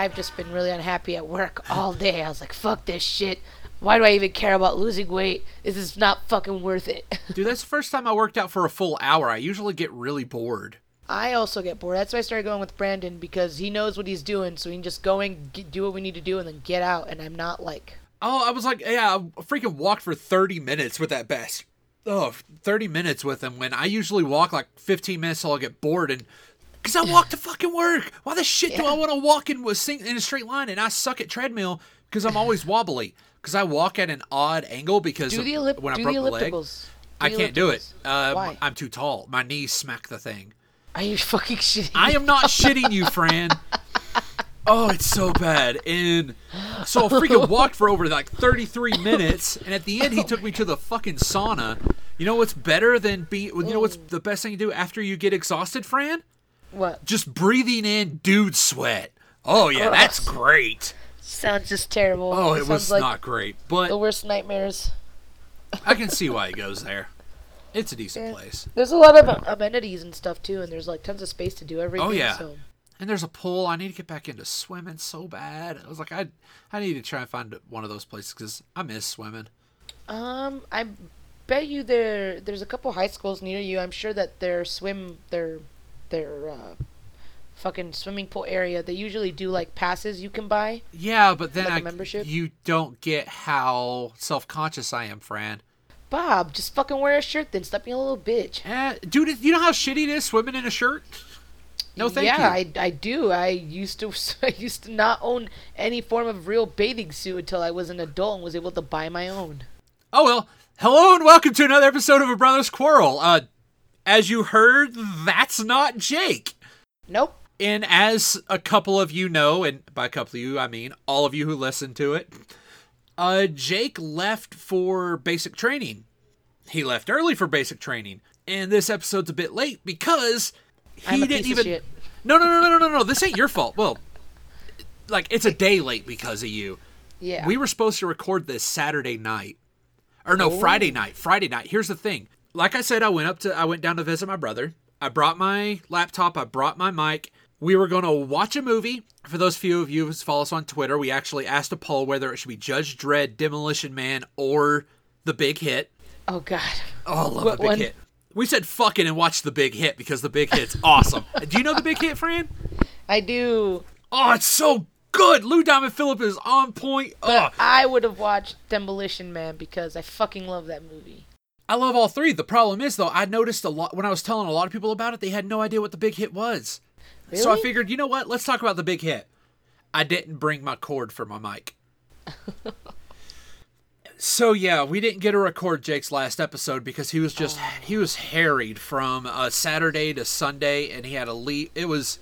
I've just been really unhappy at work all day. I was like, fuck this shit. Why do I even care about losing weight? This is not fucking worth it. Dude, that's the first time I worked out for a full hour. I usually get really bored. I also get bored. That's why I started going with Brandon because he knows what he's doing, so he can just go and get, do what we need to do and then get out. And I'm not like, Oh, I was like, yeah, I freaking walked for 30 minutes with that best. Oh, 30 minutes with him when I usually walk like 15 minutes till I get bored and because I walk to fucking work. Why the shit do I want to walk in in a straight line and I suck at treadmill because I'm always wobbly because I walk at an odd angle because do the, ellip- when I broke the my leg. Do I can't do it. Um, Why? I'm too tall. My knees smack the thing. Are you fucking shitting? I am not shitting you, Fran. Oh, it's so bad. And so I freaking walked for over like 33 minutes, and at the end he took me to the fucking sauna. You know what's better than be? You know what's the best thing to do after you get exhausted, Fran? What? Just breathing in dude sweat. Oh yeah, that's great. Sounds just terrible. Oh, it was like not great, but the worst nightmares. I can see why he goes there. It's a decent Yeah. place. There's a lot of amenities and stuff too, and there's like tons of space to do everything. Oh, yeah. So. And there's a pool. I need to get back into swimming so bad. I was like, I, I need to try and find one of those places because I miss swimming. Um, I bet you there there's a couple high schools near you. I'm sure that their swim their their uh, fucking swimming pool area. They usually do like passes you can buy. Yeah, but then Like I, membership? you don't get how self conscious I am, Fran. Bob, just fucking wear a shirt then. Stop being a little bitch. Eh, dude, you know how shitty it is swimming in a shirt? No, thank yeah, you. I, I do. I used to I used to not own any form of real bathing suit until I was an adult and was able to buy my own. Oh well. Hello and welcome to another episode of A Brother's Quarrel. Uh, as you heard, that's not Jake. Nope. And as a couple of you know, and by a couple of you, I mean all of you who listen to it, uh, Jake left for basic training. He left early for basic training. And this episode's a bit late because he didn't even. shit. No, no, no, no, no, no, no. This ain't your fault. Well, like, it's a day late because of you. Yeah. We were supposed to record this Saturday night. Or no, Friday night. Friday night. Here's the thing. Like I said, I went up to I went down to visit my brother. I brought my laptop, I brought my mic. We were going to watch a movie. For those few of you who follow us on Twitter, we actually asked a poll whether it should be Judge Dredd, Demolition Man, or The Big Hit. oh God. Oh, I love What The Big one? Hit. We said fuck it and watched The Big Hit because The Big Hit's awesome. Do you know The Big Hit, Fran? I do. Oh, it's so good. Lou Diamond Phillip is on point. Oh, I would have watched Demolition Man because I fucking love that movie. I love all three. The problem is, though, I noticed a lot when I was telling a lot of people about it, they had no idea what the big hit was. Really? So I figured, you know what? Let's talk about the big hit. I didn't bring my cord for my mic. so yeah, we didn't get to record Jake's last episode because he was just he was harried from uh, Saturday to Sunday, and he had to leave. It was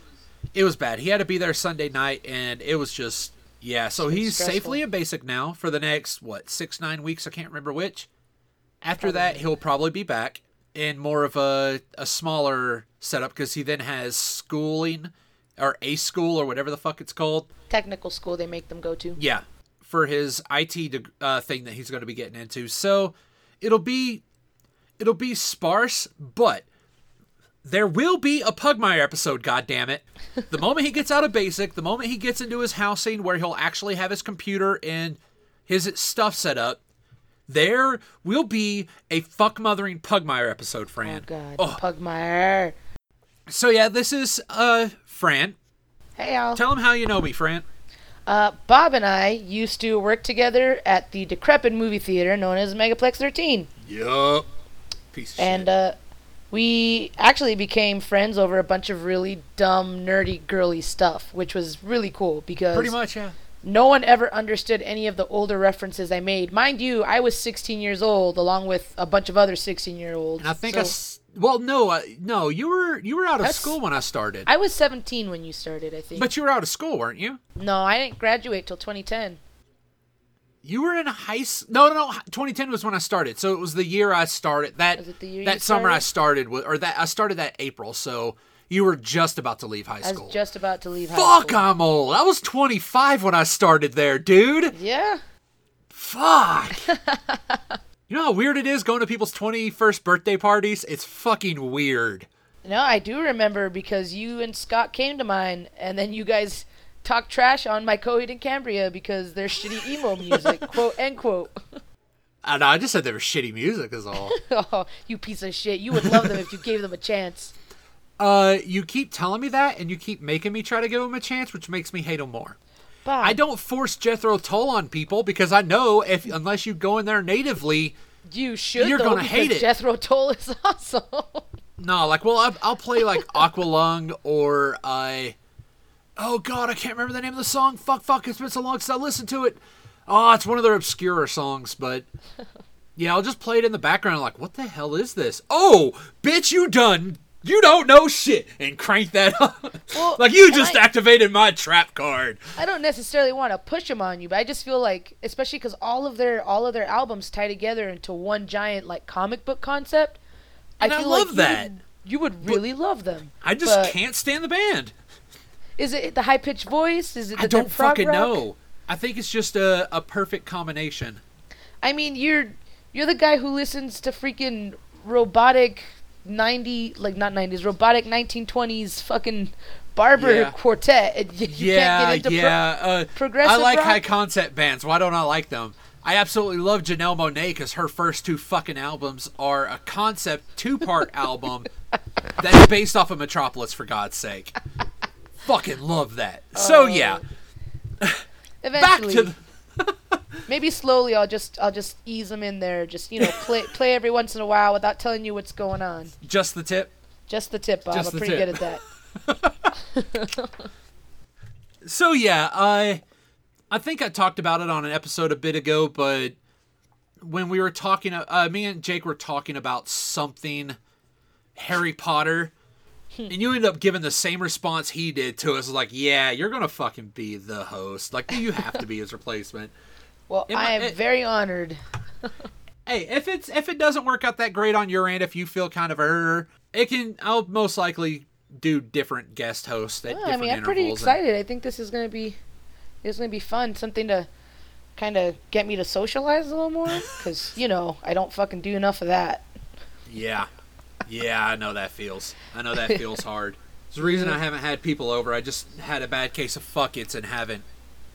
it was bad. He had to be there Sunday night, and it was just yeah. So he's stressful. safely a basic now for the next what six nine weeks. I can't remember which. After that, he'll probably be back in more of a, a smaller setup because he then has schooling or a school or whatever the fuck it's called. Technical school they make them go to. Yeah, for his IT deg- uh, thing that he's going to be getting into. So it'll be it'll be sparse, but there will be a Pugmire episode. God damn it! The moment he gets out of basic, the moment he gets into his housing where he'll actually have his computer and his stuff set up, there will be a fuck mothering Pugmire episode, Fran. Oh God, Oh, Pugmire. so yeah, this is uh Fran. Hey, Al. Tell him how you know me, Fran. Uh, Bob and I used to work together at the decrepit movie theater known as Megaplex 13, Yup. Piece of and shit. uh, we actually became friends over a bunch of really dumb, nerdy, girly stuff, which was really cool because Pretty much, yeah. No one ever understood any of the older references I made. Mind you, I was 16 years old, along with a bunch of other 16 year olds. And I think I s- well, no, uh, no, you were you were out of That's- school when I started. I was 17 when you started, I think. but you were out of school, weren't you? no, I didn't graduate till 2010. You were in high school. No, no, no. 2010 was when I started. So it was the year I started. That Was it the year that summer I started? started with, or that I started that April. So you were just about to leave high I school. was just about to leave high school. Fuck, school. I'm old. I was 25 when I started there, dude. Yeah. Fuck. you know how weird it is going to people's 21st birthday parties? It's fucking weird. No, I do remember because you and Scott came to mine, and then you guys talked trash on my Coheed and Cambria because they're shitty emo music, quote end quote. I know. I just said they were shitty music, is all. oh, you piece of shit! You would love them if you gave them a chance. Uh, you keep telling me that, and you keep making me try to give him a chance, which makes me hate him more. Bob, I don't force Jethro Tull on people because I know if unless you go in there natively, You should. You're though, gonna hate it. Jethro Tull is awesome. no, like well, I'll, I'll play like Aqualung or I. oh god, I can't remember the name of the song. Fuck, fuck, it's been so long since I listened to it. Oh, it's one of their obscure songs, but yeah, I'll just play it in the background. Like, what the hell is this? Oh, bitch, you done. You don't know shit, and crank that up. Well, like you just I- activated my trap card. I don't necessarily want to push them on you, but I just feel like, especially because all of their all of their albums tie together into one giant like comic book concept. And I feel love like that. You would, you would really love them. I just But- can't stand the band. Is it the high pitched voice? Is it the I don't fucking rock? know. I think it's just a, a perfect combination. I mean, you're you're the guy who listens to freaking robotic ninety like not nineties robotic nineteen twenties fucking barber Yeah. quartet. You, you yeah, can't get into pro- yeah. uh, progressive I like rock? high concept bands. Why don't I like them? I absolutely love Janelle Monáe because her first two fucking albums are a concept two part album that's based off of Metropolis, for God's sake. fucking love that. So, Oh, yeah. Back to the. Maybe slowly. I'll just I'll just ease them in there. Just you know, play play every once in a while without telling you what's going on. Just the tip. Just the tip, Bob. Just I'm pretty tip. good at that. So yeah, I I think I talked about it on an episode a bit ago, but when we were talking, uh, me and Jake were talking about something Harry Potter, and you end up giving the same response he did to us, like, "Yeah, you're gonna fucking be the host. Like, you have to be his replacement." Well, It I am it- very honored. Hey, if it's if it doesn't work out that great on your end, if you feel kind of er, it can. I'll most likely do different guest hosts at Well, I mean, I'm pretty intervals and- excited. I think this is gonna be it's gonna be fun. Something to kind of get me to socialize a little more, because you know I don't fucking do enough of that. Yeah. Yeah, I know that feels. I know that feels hard. It's the reason I haven't had people over. I just had a bad case of fuckets and haven't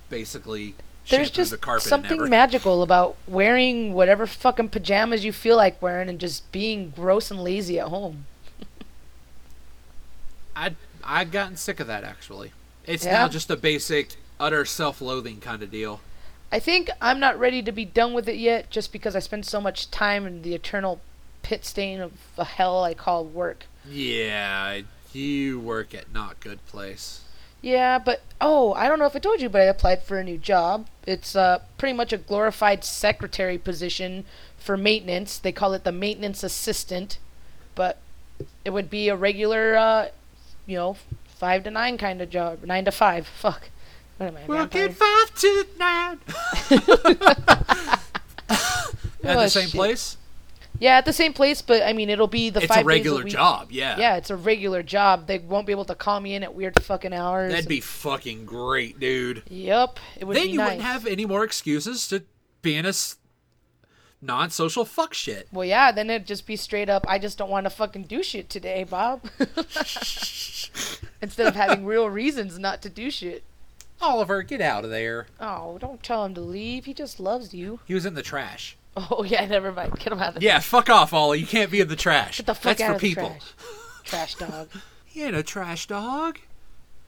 basically There's just the carpet something magical about wearing whatever fucking pajamas you feel like wearing and just being gross and lazy at home. I I've gotten sick of that actually. It's Yeah? now just a basic utter self-loathing kind of deal. I think I'm not ready to be done with it yet, just because I spend so much time in the eternal pit stain of the hell I call work. Yeah, you work at not good place. Yeah, but oh, I don't know if I told you, but I applied for a new job. It's uh, pretty much a glorified secretary position for maintenance. They call it the maintenance assistant, but it would be a regular, uh, you know, five to nine kind of job. Nine to five. Fuck. What am I? Working five to nine. at Oh, the same shit. place. Yeah, at the same place, but I mean, it'll be the It's five a regular days a week. job. Yeah. Yeah, it's a regular job. They won't be able to call me in at weird fucking hours. That'd be fucking great, dude. Yep, it would then be you nice. wouldn't have any more excuses to be being a s- non-social fuck shit. Well, yeah, then it'd just be straight up. I just don't want to fucking do shit today, Bob. Instead of having real reasons not to do shit. Oliver, get out of there. Oh, don't tell him to leave. He just loves you. He was in the trash. Oh yeah, never mind. Get him out of the Yeah, fuck off, Ollie. You can't be in the trash. Get the fuck That's out for of the people. trash. Trash dog. He ain't a trash dog.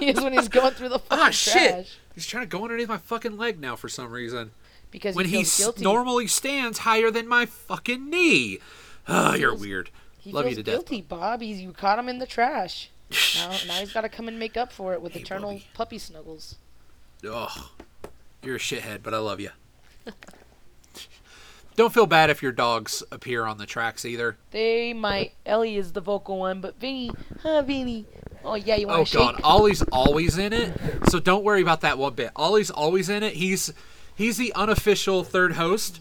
he is when he's going through the fucking Ah, trash. shit. He's trying to go underneath my fucking leg now for some reason. Because when he he feels s- guilty. normally stands higher than my fucking knee. Ah, you're weird. he Love feels you to death. guilty, Bob. He's you caught him in the trash. Now, now he's got to come and make up for it with Hey, eternal puppy snuggles. Ugh. You're a shithead, but I love you. Don't feel bad if your dogs appear on the tracks either. They might. Ellie is the vocal one, but Vinny, huh, Vinny? Oh yeah, you Oh want to god, shake? Ollie's always in it, so don't worry about that one bit. Ollie's always in it. He's he's the unofficial third host.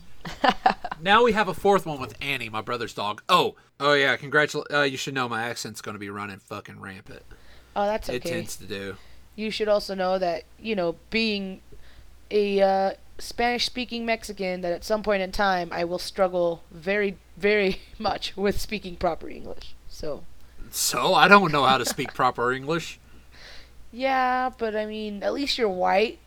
now we have a fourth one with Annie, my brother's dog. Oh, oh yeah, congratulations. Uh, you should know my accent's gonna be running fucking rampant. Oh, that's okay. It tends to do. You should also know that you know being a uh, Spanish speaking Mexican that at some point in time I will struggle very, very much with speaking proper English. So, So I don't know how to speak proper English. yeah, but I mean, at least you're white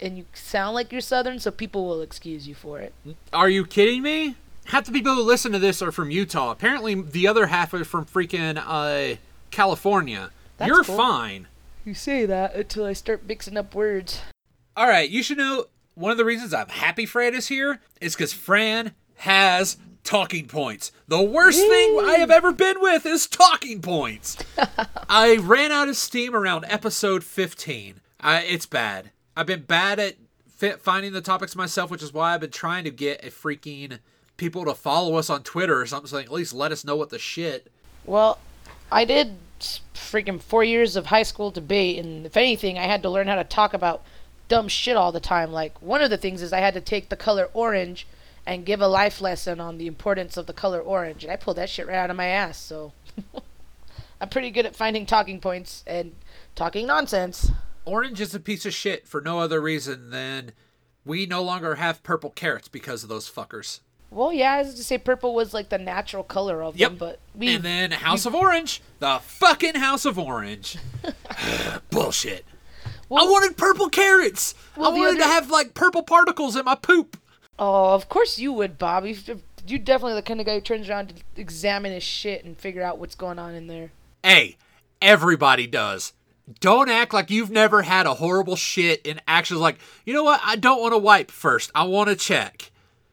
and you sound like you're Southern, so people will excuse you for it. Are you kidding me? Half the people who listen to this are from Utah. Apparently, the other half are from freaking uh, California. That's You're cool. fine. You say that until I start mixing up words. All right, you should know one of the reasons I'm happy Fran is here is because Fran has talking points. The worst thing I have ever been with is talking points. I ran out of steam around episode 15. I, it's bad. I've been bad at fit finding the topics myself, which is why I've been trying to get a freaking people to follow us on Twitter or something, so they at least let us know what the shit. Well, I did freaking four years of high school debate, and if anything, I had to learn how to talk about dumb shit all the time. Like, one of the things is I had to take the color orange and give a life lesson on the importance of the color orange, and I pulled that shit right out of my ass, so. I'm pretty good at finding talking points and talking nonsense. Orange is a piece of shit for no other reason than we no longer have purple carrots because of those fuckers. Well, yeah, I was to say purple was like the natural color of Yep. them, but we and then House of Orange, the fucking House of Orange. Bullshit. I wanted purple carrots. Well, I wanted to have like purple particles in my poop. Oh, of course you would, Bobby. You, you're definitely the kind of guy who turns around to examine his shit and figure out what's going on in there. Hey, everybody does. Don't act like you've never had a horrible shit and actually like, you know what? I don't want to wipe first. I want to check.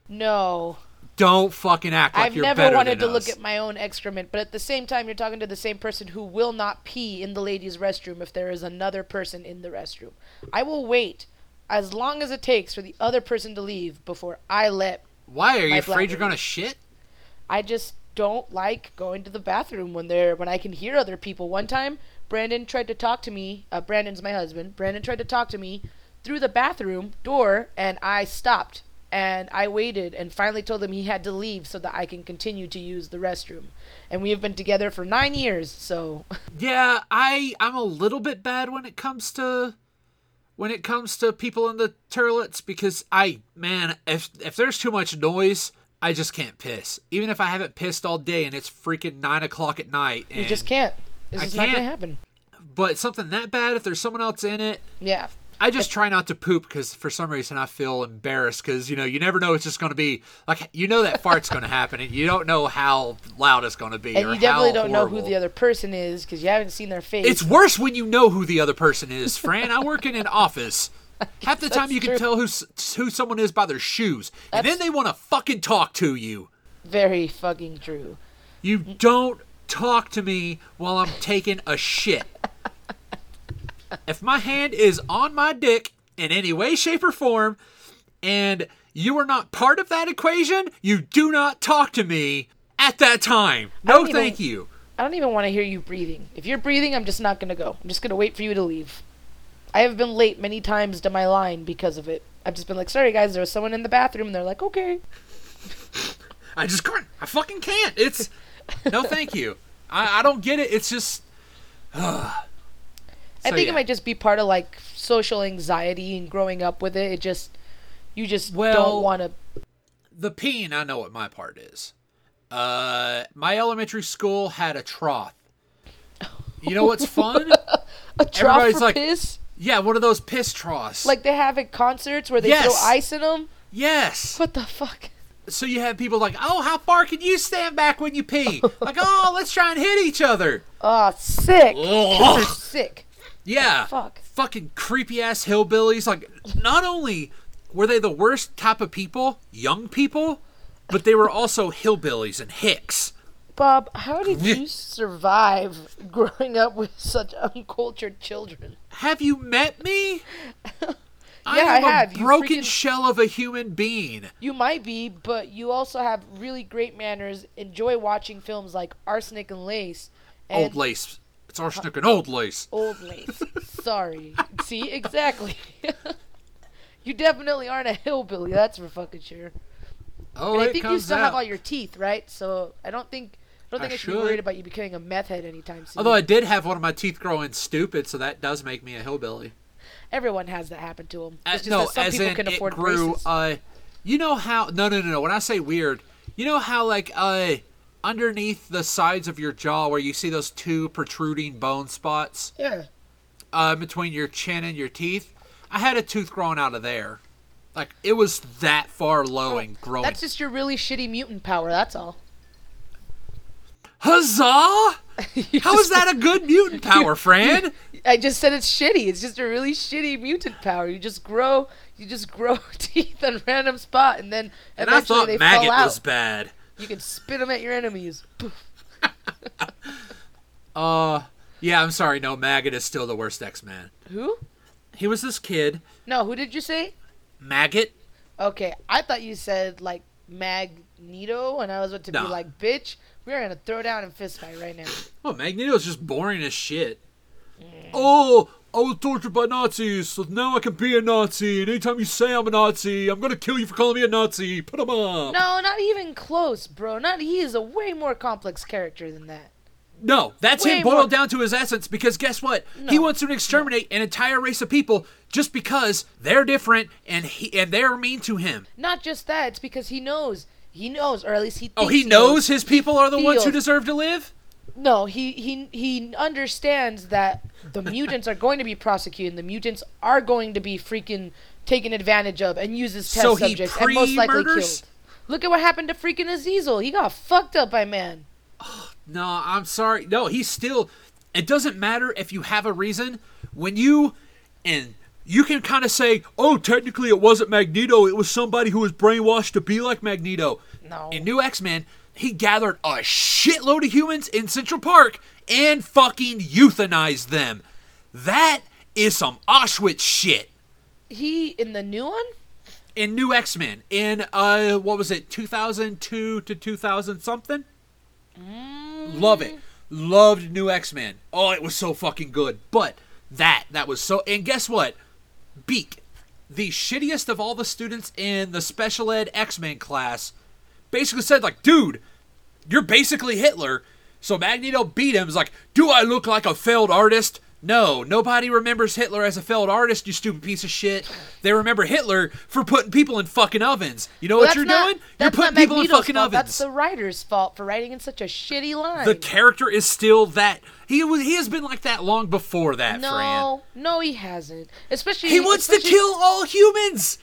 No, Don't fucking act like I've you're never wanted to look at my own excrement, but at the same time, you're talking to the same person who will not pee in the ladies' restroom if there is another person in the restroom. I will wait as long as it takes for the other person to leave before I let. Why are you afraid you're gonna shit? I just don't like going to the bathroom when they're when I can hear other people. One time, Brandon tried to talk to me. Uh, Brandon's my husband. Brandon tried to talk to me through the bathroom door, and I stopped and I waited and finally told him he had to leave so that I can continue to use the restroom. And we have been together for nine years, so Yeah, I I'm a little bit bad when it comes to when it comes to people in the toilets because I man, if if there's too much noise, I just can't piss. Even if I haven't pissed all day and it's freaking nine o'clock at night. you just can't. This I is not gonna happen. But something that bad, if there's someone else in it, Yeah. I just try not to poop because for some reason I feel embarrassed because you know you never know it's just going to be like you know that fart's going to happen and you don't know how loud it's going to be And you definitely don't know who the other person is because you haven't seen their face. It's worse when you know who the other person is, Fran. I work in an office. Half the time you can true. tell who's, who someone is by their shoes, and then they want to fucking talk to you. very fucking true. You don't talk to me while I'm taking a shit. If my hand is on my dick in any way, shape, or form, and you are not part of that equation, you do not talk to me at that time. No, even- thank you. I don't even want to hear you breathing. If you're breathing, I'm just not going to go. I'm just going to wait for you to leave. I have been late many times to my line because of it. I've just been like, sorry guys, there was someone in the bathroom, and they're like, okay. I just can't. I fucking can't. It's no, thank you. I, I don't get it. It's just. I So, think yeah. it might just be part of like social anxiety and growing up with it. It just, you just Well- don't want to. the peeing. I know what my part is. Uh, my elementary school had a trough. You know what's fun? A trough everybody's for like- piss, yeah, one of those piss troughs. like they have at concerts where they Yes. throw ice in them. yes. What the fuck? So you have people like, oh, how far can you stand back when you pee? like, oh, let's try and hit each other. Oh, sick. Sick. Yeah. Fuck. Fucking creepy ass hillbillies. Like, not only were they the worst type of people, young people, but they were also hillbillies and hicks. Bob, how did you survive growing up with such uncultured children? Have you met me? I Yeah, I am a have. You broken freaking- shell of a human being. You might be, but you also have really great manners. Enjoy watching films like Arsenic and Lace. And Old lace. And old lace. Old Lace. Sorry. See, exactly. you definitely aren't a hillbilly. That's for fucking sure. Oh, and I think you still out. have all your teeth, right? So I don't think I don't think I, should, should. be worried about you becoming a meth head anytime soon. Although I did have one of my teeth growing stupid, so that does make me a hillbilly. Everyone has that happen to them. Just no, some as people in can it afford grew. braces. Uh, you know how? No, no, no, no. When I say weird, you know how like uh, underneath the sides of your jaw, where you see those two protruding bone spots yeah. uh, between your chin and your teeth. I had a tooth growing out of there. Like it was that far low and growing. That's just your really shitty mutant power. That's all. Huzzah! How is that a good mutant power, Fran? I just said it's shitty. It's just a really shitty mutant power. You just grow, you just grow teeth in random spot, and then And I thought they Maggott was bad. You can spit them at your enemies. Poof. Uh, yeah, I'm sorry. No, Maggott is still the worst X-Man. Who? He was this kid, No, who did you say? Maggott. Okay, I thought you said like Magneto, and I was about to No. be like, bitch, we're gonna throw down and fist fight right now. Oh, Magneto's just boring as shit. Mm. Oh, I was tortured by Nazis, so now I can be a Nazi. And anytime you say I'm a Nazi, I'm gonna kill you for calling me a Nazi. Put 'em up. No, not even close, bro. Not he is a way more complex character than that. No, that's Way him boiled more- down to his essence because guess what? He wants to exterminate an entire race of people just because they're different and he and they're mean to him. Not just that, it's because he knows. He knows, or at least he. Oh, thinks he knows his people are the ones who deserve to live? No, he he he understands that the mutants are going to be prosecuted. and The mutants are going to be freaking taken advantage of and used as test So subjects and most likely killed. Look at what happened to freaking Azazel. He got fucked up by man. No, I'm sorry. No, he's still. It doesn't matter if you have a reason. When you. And you can kind of say, oh, technically it wasn't Magneto. It was somebody who was brainwashed to be like Magneto. No. In New X Men, he gathered a shitload of humans in Central Park and fucking euthanized them. That is some Auschwitz shit. He in the new one? In New X Men, in, uh, what was it, 2002 to 2000 something? Love it. Loved New X Men. Oh, it was so fucking good. But that, that was so. And guess what? Beak, the shittiest of all the students in the special ed X Men class, basically said, like, dude, you're basically Hitler. So Magneto beat him. He's like, do I look like a failed artist? No, nobody remembers Hitler as a failed artist, you stupid piece of shit. They remember Hitler for putting people in fucking ovens. You know Well, what you're not- doing? You're putting people in fucking fault. ovens. That's the writer's fault for writing in such a shitty line. the character is still that. He was. He has been like that long before that, Fran. no, no, he hasn't. Especially He wants to kill all humans.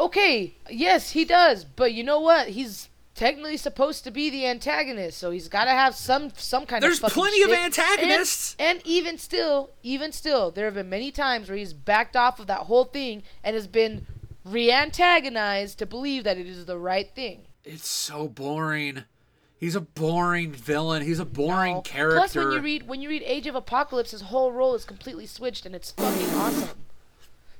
Okay, yes, he does, but you know what? He's technically supposed to be the antagonist, so he's got to have some some kind There's of. fucking plenty of antagonists. and, and even still, even still, there have been many times where he's backed off of that whole thing and has been re-antagonized to believe that it is the right thing. It's so boring. He's a boring villain. He's a boring No. character. Plus, when you read when you read Age of Apocalypse, his whole role is completely switched, and it's fucking awesome.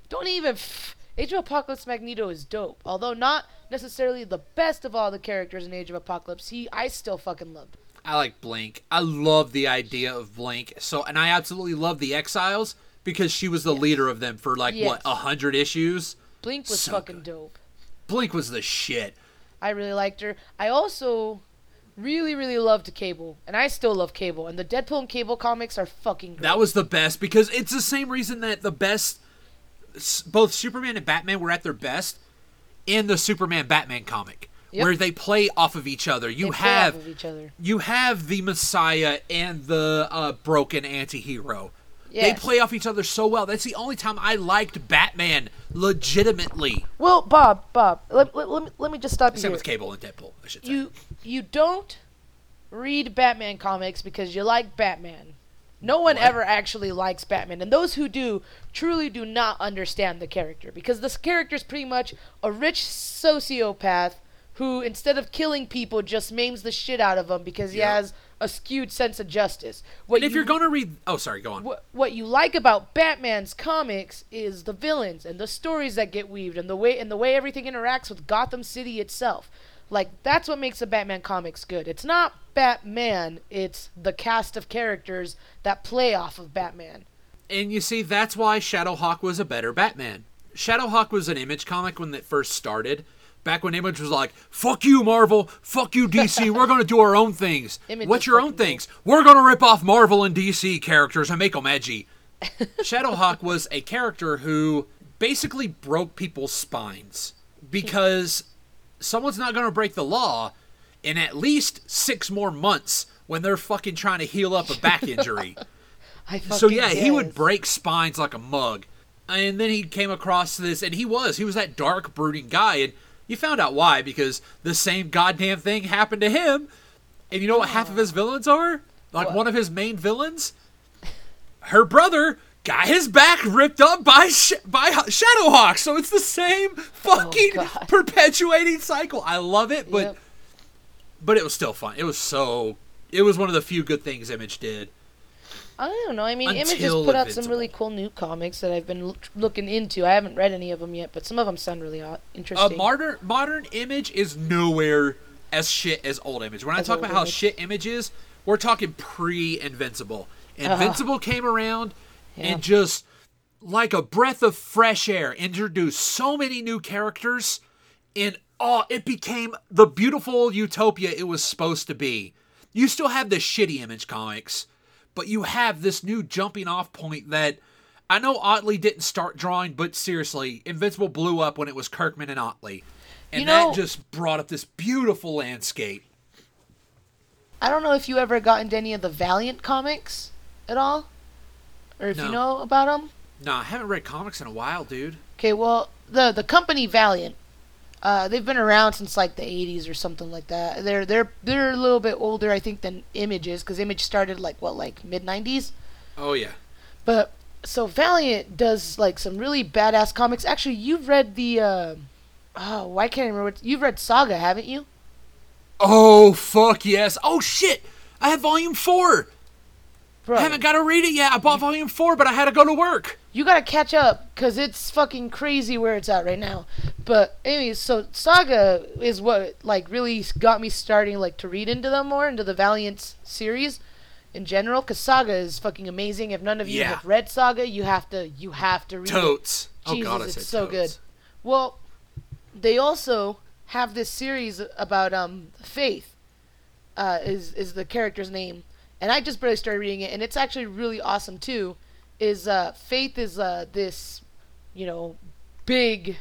Don't even. F- Age of Apocalypse Magneto is dope, although not necessarily the best of all the characters in Age of Apocalypse. He, I still fucking loved. I like Blink. I love the idea of Blink. So, and I absolutely love the Exiles because she was the leader of them for like Yes. what a hundred issues. Blink was So fucking good. dope. Blink was the shit. I really liked her. I also really, really loved Cable, and I still love Cable. And the Deadpool and Cable comics are fucking great. That was the best because it's the same reason that the best, both Superman and Batman were at their best in the Superman Batman comic, Yep. where they play off of each other. You have off of each other. you have the Messiah and the uh, broken anti-hero. They play off each other so well. That's the only time I liked Batman legitimately. Well, Bob, Bob, let, let, let, me, let me just stop you Same with Cable and Deadpool, I should say. you you don't read Batman comics because you like Batman. No one What? ever actually likes Batman, and those who do truly do not understand the character because this character is pretty much a rich sociopath who, instead of killing people, just maims the shit out of them because he Yeah. has a skewed sense of justice. What and if you- you're gonna read, oh sorry, go on. what, what you like about Batman's comics is the villains and the stories that get weaved and the way and the way everything interacts with Gotham City itself. Like that's what makes the Batman comics good. It's not Batman, it's the cast of characters that play off of Batman. And you see, that's why Shadowhawk was a better Batman. Shadowhawk was an Image comic when it first started. Back when Image was like, "Fuck you, Marvel. Fuck you, DC. We're gonna do our own things. Image What's your own things? We're gonna rip off Marvel and DC characters and make them edgy." Shadowhawk was a character who basically broke people's spines because someone's not going to break the law in at least six more months when they're fucking trying to heal up a back injury. I so yeah, he would break spines like a mug. And then he came across this, and he was he was that dark, brooding guy, and you found out why because the same goddamn thing happened to him. And you know what half of his villains are? Like What? one of his main villains, her brother got his back ripped up by sh- by Shadowhawk. So it's the same oh, fucking Oh, perpetuating cycle. I love it, but Yep. But it was still fun. It was so. It was one of the few good things Image did. I don't know. I mean, Image has put out some really cool new comics that I've been l- looking into. I haven't read any of them yet, but some of them sound really interesting. modern modern image is nowhere as shit as old image. When I talk about how shit image is, we're talking pre Invincible. Uh-huh. Invincible came around Yeah. and just like a breath of fresh air introduced so many new characters and oh it became the beautiful utopia it was supposed to be. You still have the shitty image comics, but you have this new jumping off point that I know Ottley didn't start drawing, but seriously, Invincible blew up when it was Kirkman and Ottley. And You know- that just brought up this beautiful landscape. I don't know if you ever got into any of the Valiant comics at all, or if No. you know about them. No, I haven't read comics in a while, dude. Okay, well, the the company Valiant, uh, they've been around since like the '80s or something like that. They're they're they're a little bit older, I think, than Image is, because Image started like what, like mid '90s. Oh yeah. But so Valiant does like some really badass comics. Actually, you've read the uh, oh, why can't I remember? What, you've read Saga, haven't you? Oh fuck yes. Oh shit. I have volume four. Bro, I haven't got to read it yet. I bought volume four, but I had to go to work. you gotta catch up because it's fucking crazy where it's at right now. But anyways, so Saga is what like really got me starting like to read into them more into the Valiant series in general. Cause Saga is fucking amazing. If none of you Yeah. have read Saga, you have to you have to read it. Totes. Oh god, I it's so good. Well, they also have this series about um Faith. Uh, is is the character's name, and I just barely started reading it, and it's actually really awesome too. Is uh Faith is uh this, you know, big,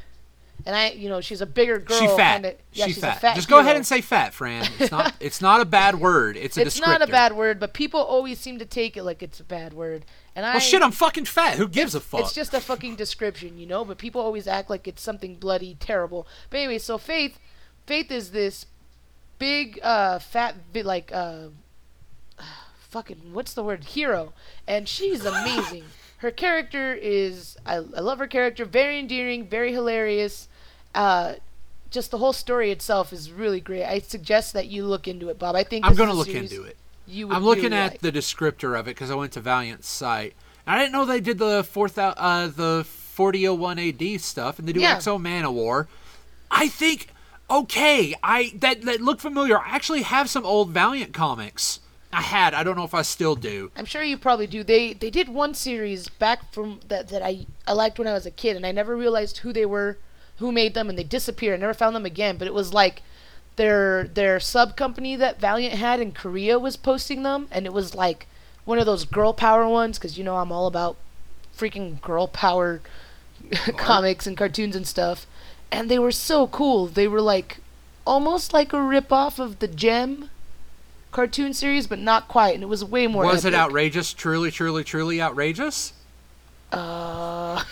and I you know she's a bigger girl. She fat. Kinda, yeah, She's she's fat. A fat Just go ahead and say fat, Fran. It's not. it's not a bad word. It's a It's not a bad word, but people always seem to take it like it's a bad word, and I. Well, shit, I'm fucking fat. Who gives a fuck? It's just a fucking description, you know. But people always act like it's something bloody terrible. But anyway, so Faith, Faith is this big, uh, fat, bi- like, uh, fucking what's the word? Hero, and she's amazing. her character is I, I love her character. Very endearing, very hilarious. Uh, just the whole story itself is really great. I suggest that you look into it, Bob. I think I'm gonna look into it. You I'm looking really at like. the descriptor of it because I went to Valiant's site. And I didn't know they did the four thou- uh the 4001 AD stuff, and they do Yeah. X-O Manowar. I think okay, I that that look familiar. I actually have some old Valiant comics. I had. I don't know if I still do. I'm sure you probably do. They they did one series back from that that I I liked when I was a kid, and I never realized who they were, who made them, and they disappeared. I never found them again. But it was like their their sub company that Valiant had in Korea was posting them, and it was like one of those girl power ones, because you know I'm all about freaking girl power comics and cartoons and stuff. And they were so cool. They were like almost like a rip off of the Jem cartoon series, but not quite. And it was way more. Was it outrageous? Truly, truly, truly outrageous? Uh,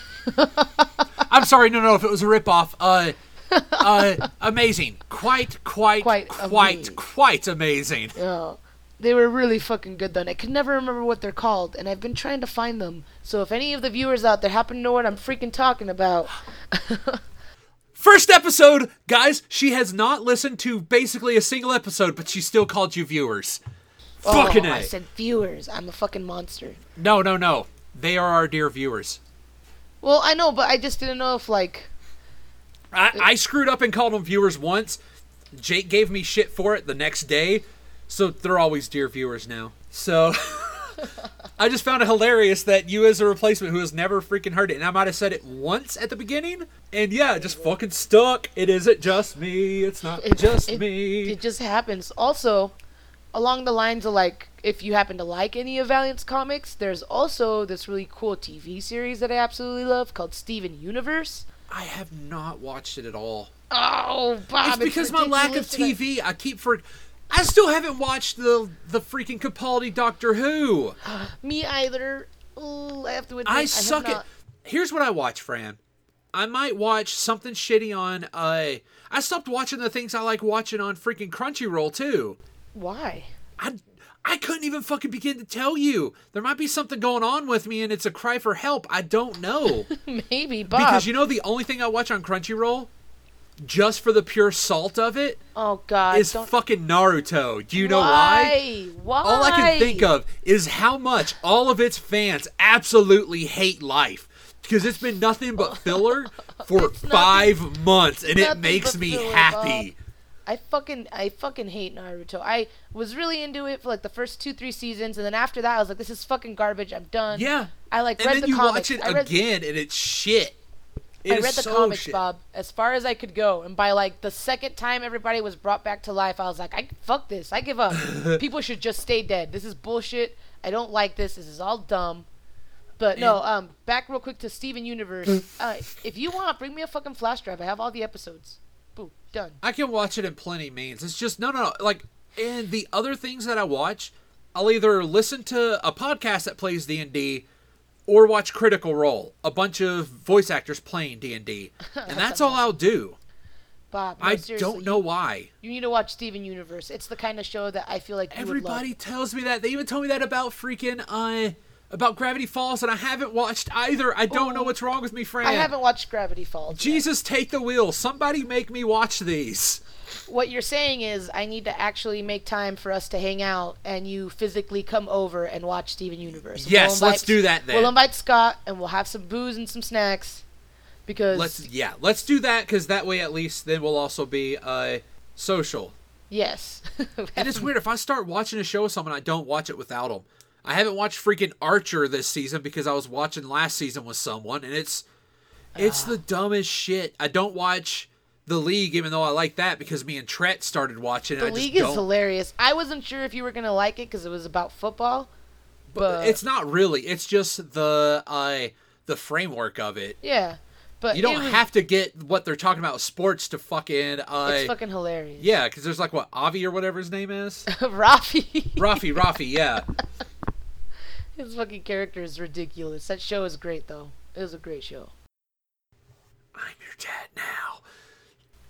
I'm sorry, no, no. If it was a ripoff, uh, uh, amazing, quite, quite, Quite quite, amazing. quite amazing. oh, they were really fucking good though. And I can never remember what they're called, and I've been trying to find them. So if any of the viewers out there happen to know what I'm freaking talking about, First episode, guys. She has not listened to basically a single episode, but she still called you viewers. Oh, fucking oh, a. I said viewers. I'm a fucking monster. No, no, no. They are our dear viewers. Well, I know, but I just didn't know if like I, I screwed up and called them viewers once. Jake gave me shit for it the next day, so they're always dear viewers now. So I just found it hilarious that you, as a replacement who has never freaking heard it, and I might have said it once at the beginning, and yeah, it just fucking stuck. It isn't just me. It's not It- just it- me. It just happens. Also, along the lines of like if you happen to like any of Valiant's comics, there's also this really cool TV series that I absolutely love called Steven Universe. I have not watched it at all. Oh, Bob, it's because my lack of TV. I keep for. I still haven't watched the the freaking Capaldi Doctor Who. Me either. Ooh, I have to admit, I have suck at. Here's what I watch, Fran. I might watch something shitty on. Uh, I stopped watching the things I like watching on freaking Crunchyroll too. Why? I I couldn't even fucking begin to tell you. There might be something going on with me, and it's a cry for help. I don't know Maybe, Bob. because you know the only thing I watch on Crunchyroll, just for the pure salt of it, oh God, is don't. fucking Naruto. Do you know why? Why? Why? All I can think of is how much all of its fans absolutely hate life. Because it's been nothing but filler for nothing- five months, and it makes me filler, happy. I fucking I fucking hate Naruto. I was really into it for like the first two three seasons, and then after that, I was like, this is fucking garbage. I'm done. Yeah. I like And read then the you comics. watch it read, again, and it's shit. I read the so comics, shit. Bob, as far as I could go, and by like the second time everybody was brought back to life, I was like, I fuck this. I give up. People should just stay dead. This is bullshit. I don't like this. This is all dumb. But no, um, back real quick to Steven Universe. uh, if you want, bring me a fucking flash drive. I have all the episodes. Boom, done. I can watch it in plenty means. It's just no, no, no. Like, and the other things that I watch, I'll either listen to a podcast that plays D and D, or watch Critical Role, a bunch of voice actors playing D and D, and that's all I'll do. Bob, no, I don't know why. You need to watch Steven Universe. It's the kind of show that I feel like you. Everybody tells me that. They even told me that about freaking uh about Gravity Falls, and I haven't watched either. I don't know Oh. what's wrong with me, Fran. I haven't watched Gravity Falls. yet. Jesus, take the wheel. Somebody make me watch these. What you're saying is I need to actually make time for us to hang out and you physically come over and watch Steven Universe. Yes, let's do that then. We'll invite Scott and we'll have some booze and some snacks because Let's yeah, let's do that because that way at least then we'll also be uh social. yes. And it's weird if I start watching a show with someone, I don't watch it without them. I haven't watched freaking Archer this season because I was watching last season with someone, and it's it's Ah. the dumbest shit. I don't watch the League, even though I like that because me and Tret started watching. the and I league is don't. hilarious. I wasn't sure if you were going to like it cuz it was about football. But, It's not really. It's just the uh the framework of it. yeah. But You don't was, have to get what they're talking about with sports to fucking uh it's fucking hilarious. yeah, because there's like what Avi or whatever his name is. Rafi. Rafi, Rafi, yeah. His fucking character is ridiculous. That show is great though. It was a great show. I'm your dad now.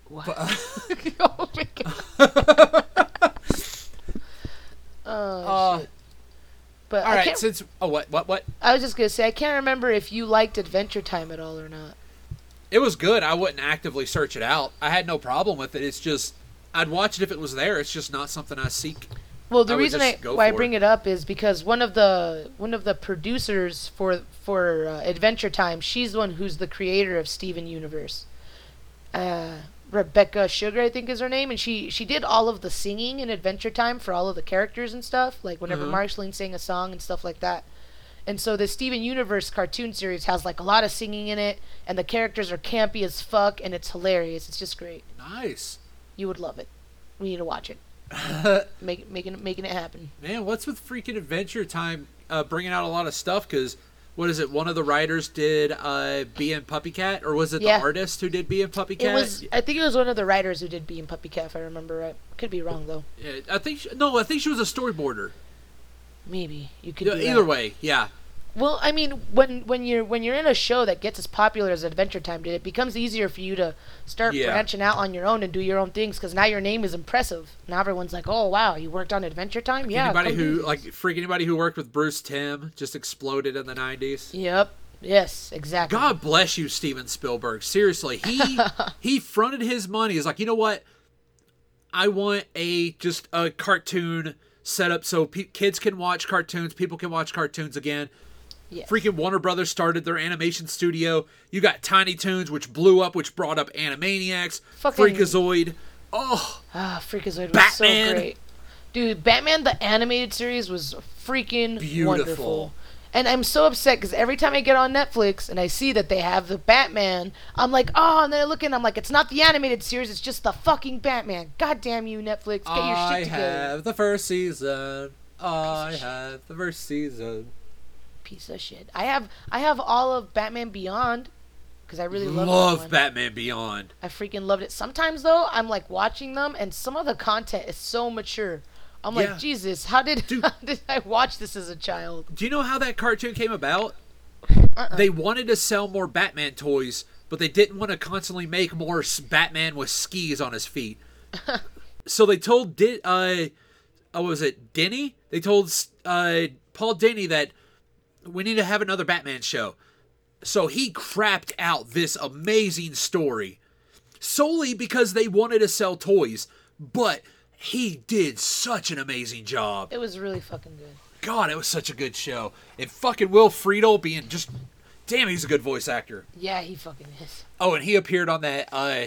What? But, oh my god. oh Uh, shit. But all I, right, since oh what what what I was just gonna say I can't remember if you liked Adventure Time at all or not. it was good. I wouldn't actively search it out. I had no problem with it. It's just I'd watch it if it was there. It's just not something I seek. Well, the I reason I why I bring it up is because one of the one of the producers for for uh, Adventure Time, she's the one who's the creator of Steven Universe. Uh, Rebecca Sugar, I think is her name, and she she did all of the singing in Adventure Time for all of the characters and stuff. Like whenever Mhm. Marceline sang a song and stuff like that. And so the Steven Universe cartoon series has like a lot of singing in it, and the characters are campy as fuck, and it's hilarious. It's just great. Nice. You would love it. We need to watch it. Make, making making it happen. Man, what's with freaking Adventure Time uh, bringing out a lot of stuff? Because what is it? One of the writers did uh, Bee and Puppy Cat, or was it Yeah. the artist who did Bee and Puppy Cat? It was. I think it was one of the writers who did Bee and Puppy Cat. If I remember right. Could be wrong though. Yeah, I think she, no, I think she was a storyboarder. Maybe you could. Yeah, do either that. way, yeah. Well, I mean, when when you're when you're in a show that gets as popular as Adventure Time did, it becomes easier for you to start Yeah. branching out on your own and do your own things because now your name is impressive. Now everyone's like, "Oh wow, you worked on Adventure Time? Yeah." anybody who like freak anybody who worked with Bruce Timm just exploded in the nineties. Yep. Yes. Exactly. God bless you, Steven Spielberg. Seriously, he he fronted his money. He's like, you know what? I want a just a cartoon set up so pe- kids can watch cartoons, people can watch cartoons again. Yes. Freaking Warner Brothers started their animation studio. You got Tiny Toons, which blew up, which brought up Animaniacs, Fucking- Freakazoid. Oh, Ah, Freakazoid was Batman. so great. Dude, Batman the animated series was freaking Beautiful. wonderful. And I'm so upset because every time I get on Netflix and I see that they have the Batman, I'm like, oh, and then I look and I'm like, it's not the animated series, it's just the fucking Batman. God damn you, Netflix, get your I shit together. have the first season. I have the first season. Piece of shit. I have I have all of Batman Beyond because I really love. Batman Beyond. I freaking loved it. Sometimes though, I'm like watching them, and some of the content is so mature. I'm Yeah. like, Jesus, how did Dude. how did I watch this as a child? Do you know how that cartoon came about? Uh-uh. They wanted to sell more Batman toys, but they didn't want to constantly make more Batman with skis on his feet. so they told did uh, oh, was it Dini? They told uh, Paul Dini that we need to have another Batman show. So he crapped out this amazing story solely because they wanted to sell toys, but he did such an amazing job. It was really fucking good. God, it was such a good show. And fucking Will Friedle being just damn, he's a good voice actor. Yeah, he fucking is. Oh, and he appeared on that uh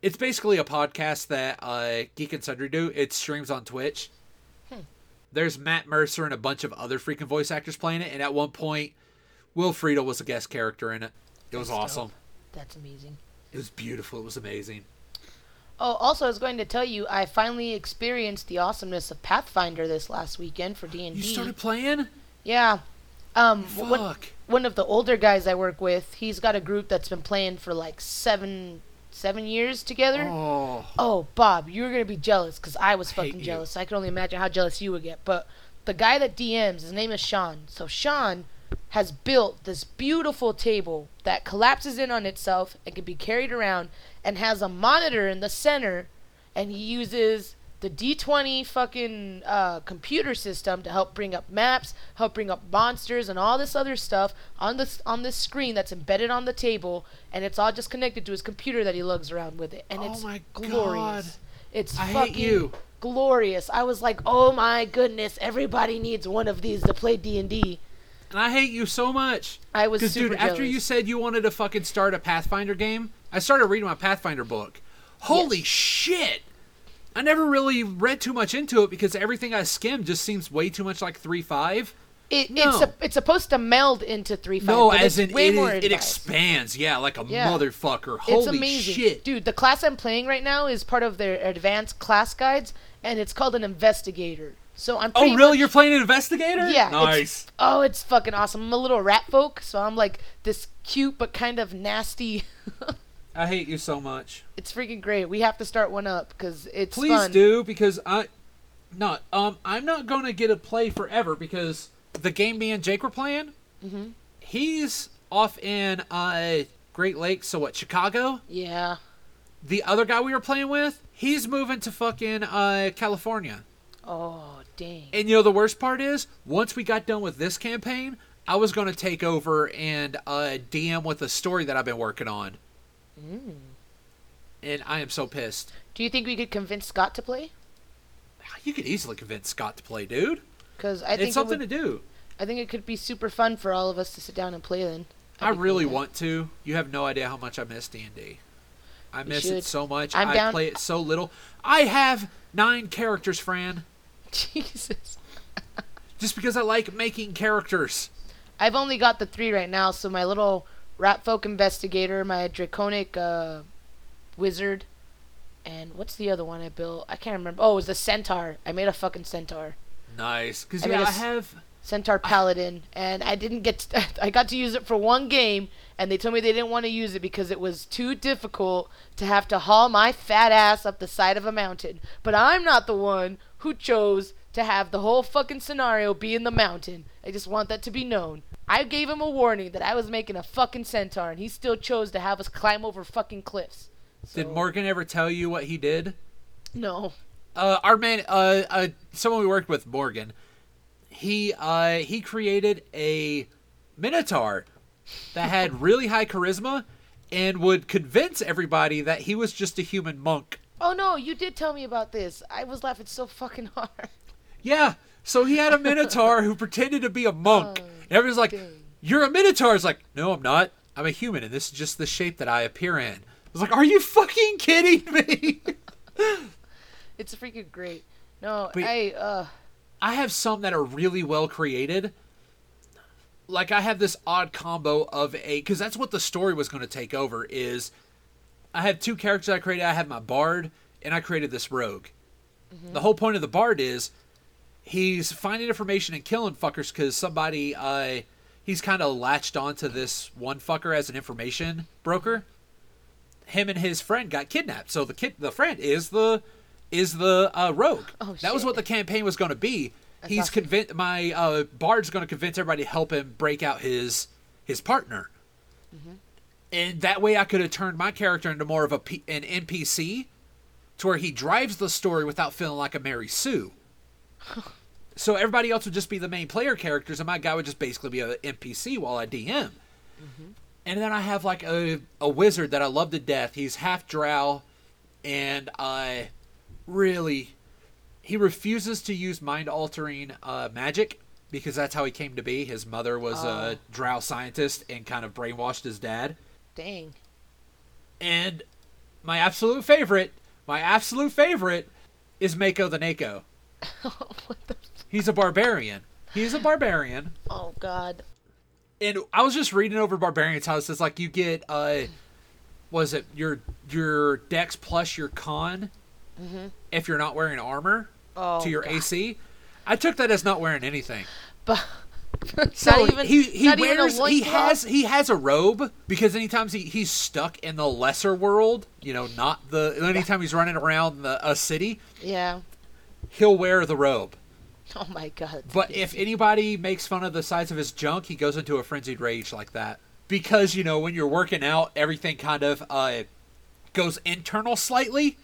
it's basically a podcast that uh Geek and Sundry do. It streams on Twitch. There's Matt Mercer and a bunch of other freaking voice actors playing it, and at one point Will Friedle was a guest character in it. It was That's dope. awesome. That's amazing. It was beautiful. It was amazing. Oh, also, I was going to tell you, I finally experienced the awesomeness of Pathfinder this last weekend for D and D. You started playing? Yeah. Um, one, Fuck. one of the older guys I work with, he's got a group that's been playing for like seven seven years together. Oh. Oh, Bob, you're gonna be jealous because I was hate fucking you. jealous. I can only imagine how jealous you would get. But the guy that DMs, his name is Sean. So Sean has built this beautiful table that collapses in on itself and can be carried around, and has a monitor in the center, and he uses the D20 fucking uh, computer system to help bring up maps, help bring up monsters, and all this other stuff on this on this screen that's embedded on the table, and it's all just connected to his computer that he lugs around with it, and Oh it's my glorious. God. It's I hate fucking you. glorious. I was like, oh my goodness, everybody needs one of these to play D and D. And I hate you so much. I was Because, dude, after you said you wanted to fucking start a Pathfinder game, I started reading my Pathfinder book. Holy Yes. shit! I never really read too much into it because everything I skimmed just seems way too much like 3 5. It, No. it's a, it's supposed to meld into three five. No, but as it's in way it, more it expands. Yeah, like a Yeah. motherfucker. It's Holy amazing, shit. dude. The class I'm playing right now is part of their advanced class guides, and it's called an investigator. So I'm. Oh, really? much- You're playing an investigator? Yeah. Nice. It's, oh, it's fucking awesome. I'm a little rat folk, so I'm like this cute but kind of nasty. I hate you so much. it's freaking great. We have to start one up because it's Please fun. do because I not um I'm not gonna get a play forever because the game me and Jake were playing, Mhm. he's off in uh Great Lakes, so what Chicago. Yeah. The other guy we were playing with, he's moving to fucking uh California. Oh, dang. And you know the worst part is, once we got done with this campaign, I was gonna take over and uh DM with a story that I've been working on. Mm. And I am so pissed. Do you think we could convince Scott to play? You could easily convince Scott to play, dude. Because I think it's something it would, to do. I think it could be super fun for all of us to sit down and play. Then I cool really with want to. You have no idea how much I miss D and D. I miss should. it so much. I'm I down- play it so little. I have nine characters, Fran, Jesus. just because I like making characters. I've only got the three right now. So my little rat folk investigator, my draconic uh, wizard, and what's the other one I built? I can't remember. Oh, it was the centaur. I made a fucking centaur. Nice, because I yeah, I have. Centaur Paladin, and I didn't get. To, I got to use it for one game, and they told me they didn't want to use it because it was too difficult to have to haul my fat ass up the side of a mountain. But I'm not the one who chose to have the whole fucking scenario be in the mountain. I just want that to be known. I gave him a warning that I was making a fucking centaur, and he still chose to have us climb over fucking cliffs. Did Morgan ever tell you what he did? No. Uh, our man, uh, uh, someone we worked with, Morgan. He uh, he created a minotaur that had really high charisma and would convince everybody that he was just a human monk. Oh no, you did tell me about this. I was laughing so fucking hard. Yeah. So he had a minotaur who pretended to be a monk. Oh, and everyone's like, dang. "You're a minotaur." It's like, "No, I'm not. I'm a human, and this is just the shape that I appear in." I was like, "Are you fucking kidding me?" It's freaking great. No, But- I uh I have some that are really well created. Like I have this odd combo of a because that's what the story was going to take over. Is I have two characters I created. I have my bard and I created this rogue. The whole point of the bard is he's finding information and killing fuckers because somebody uh he's kind of latched onto this one fucker as an information broker. Him and his friend got kidnapped, so the kid, the friend is the is the uh, rogue. Oh, that was what the campaign was going to be. He's awesome. convinced. My uh, bard's going to convince everybody to help him break out his his partner, Mm-hmm. and that way I could have turned my character into more of a P- an NPC, to where he drives the story without feeling like a Mary Sue. So everybody else would just be the main player characters, and my guy would just basically be an NPC while I DM. And then I have like a, a wizard that I love to death. He's half drow, and I really he refuses to use mind altering uh, magic because that's how he came to be. His mother was a drow scientist and kind of brainwashed his dad. Dang. And my absolute favorite, my absolute favorite, is Mako the Nako. the? He's a barbarian. He's a barbarian. Oh God. and I was just reading over Barbarian's house. It's like you get uh, was it your your Dex plus your Con if you're not wearing armor Oh. to your God. AC. I took that as not wearing anything. But So even. he he not even a wears he has he has a robe because anytime he, he's stuck in the lesser world, you know, not the anytime he's running around the, a city, Yeah. He'll wear the robe. Oh my God. But if anybody makes fun of the size of his junk, he goes into a frenzied rage like that. Because, you know, when you're working out, everything kind of uh, goes internal slightly.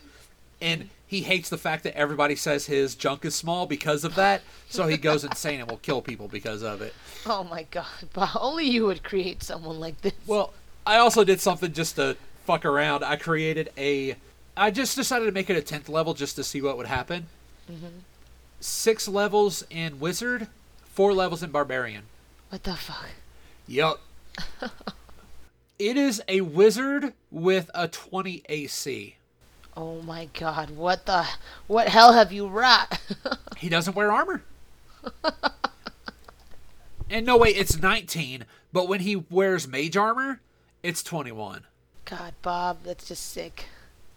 And he hates the fact that everybody says his junk is small because of that. So he goes insane and will kill people because of it. Oh my God. But only you would create someone like this. Well, I also did something just to fuck around. I created a. I just decided to make it a 10th level just to see what would happen. Mm-hmm. Six levels in Wizard, four levels in Barbarian. What the fuck? Yup. it is a wizard with a 20 AC. Oh my God. What the? What hell have you wrought? He doesn't wear armor. and no, way, it's 19, but when he wears mage armor, it's 21. God, Bob, that's just sick.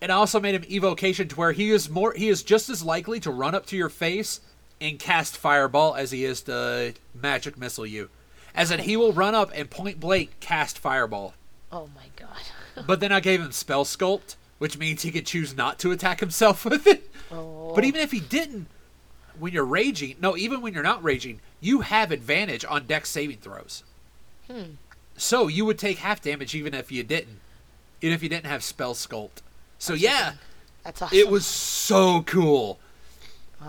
And I also made him evocation to where he is more he is just as likely to run up to your face and cast fireball as he is to magic missile you. As in he will run up and point blank cast fireball. Oh my God. But then I gave him spell sculpt, which means he could choose not to attack himself with it. Oh. But even if he didn't, when you're raging, no, even when you're not raging, you have advantage on dex saving throws. Hmm. So you would take half damage even if you didn't, even if you didn't have spell sculpt. So yeah, That's awesome. it was so cool.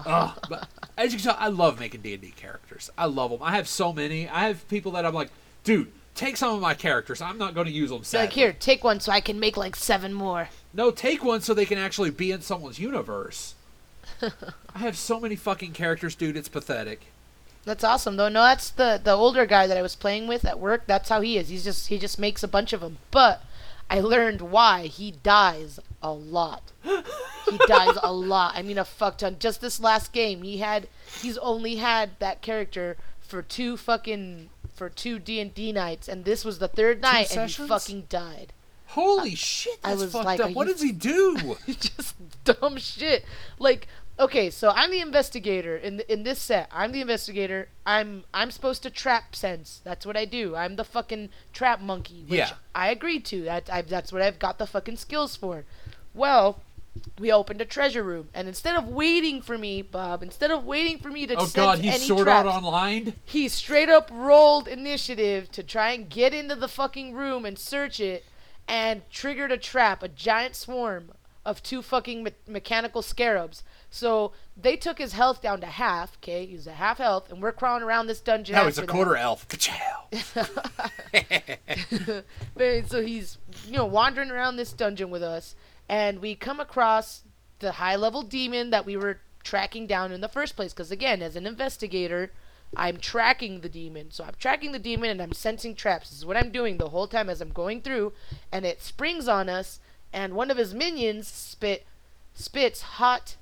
Ugh, but as you can tell, I love making D and D characters. I love them. I have so many. I have people that I'm like, dude, take some of my characters. I'm not going to use them. Like here, take one so I can make like seven more. No, take one so they can actually be in someone's universe. I have so many fucking characters, dude. It's pathetic. That's awesome though. No, that's the the older guy that I was playing with at work. That's how he is. He's just he just makes a bunch of them. But I learned why he dies a lot. he dies a lot. I mean a fuck ton. Just this last game, he had he's only had that character for two fucking for two D and D nights, and this was the third night, and he fucking died. Holy shit, I that's was fucked like, up. What you- does he do? just dumb shit. Like, okay, so I'm the investigator in th- in this set. I'm the investigator. I'm I'm supposed to trap sense. That's what I do. I'm the fucking trap monkey, which Yeah. I agreed to. That I, that's what I've got the fucking skills for. Well, we opened a treasure room, and instead of waiting for me, Bob, instead of waiting for me to oh god, he's any sword traps, out online. he straight up rolled initiative to try and get into the fucking room and search it and triggered a trap, a giant swarm of two fucking me- mechanical scarabs. So they took his health down to half, okay? He's a half health, and we're crawling around this dungeon. No, he's a after that. quarter elf. But- so he's you know wandering around this dungeon with us and we come across the high level demon that we were tracking down in the first place because again as an investigator i'm tracking the demon so i'm tracking the demon and i'm sensing traps this is what i'm doing the whole time as i'm going through and it springs on us and one of his minions spit spits hot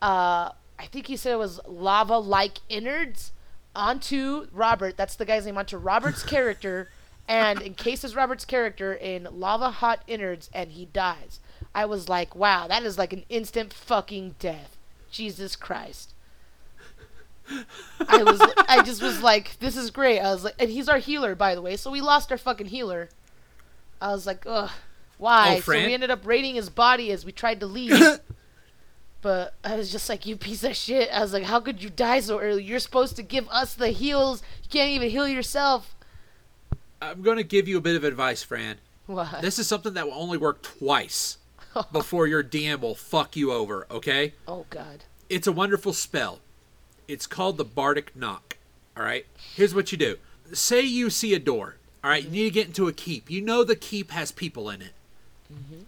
uh i think he said it was lava like innards onto Robert. That's the guy's name. Onto Robert's character, and encases Robert's character in lava hot innards, and he dies. I was like, wow, that is like an instant fucking death. Jesus Christ. I was, I just was like, this is great. I was like, and he's our healer, by the way. So we lost our fucking healer. I was like, ugh, why? Oh, so we ended up raiding his body as we tried to leave. but I was just like, you piece of shit. I was like, how could you die so early? You're supposed to give us the heals. You can't even heal yourself. I'm going to give you a bit of advice, Fran. What? This is something that will only work twice before your DM will fuck you over, okay? oh God. It's a wonderful spell. It's called the Bardic Knock. All right? Here's what you do. Say you see a door. All right? You mm-hmm. need to get into a keep. You know the keep has people in it. Mm-hmm.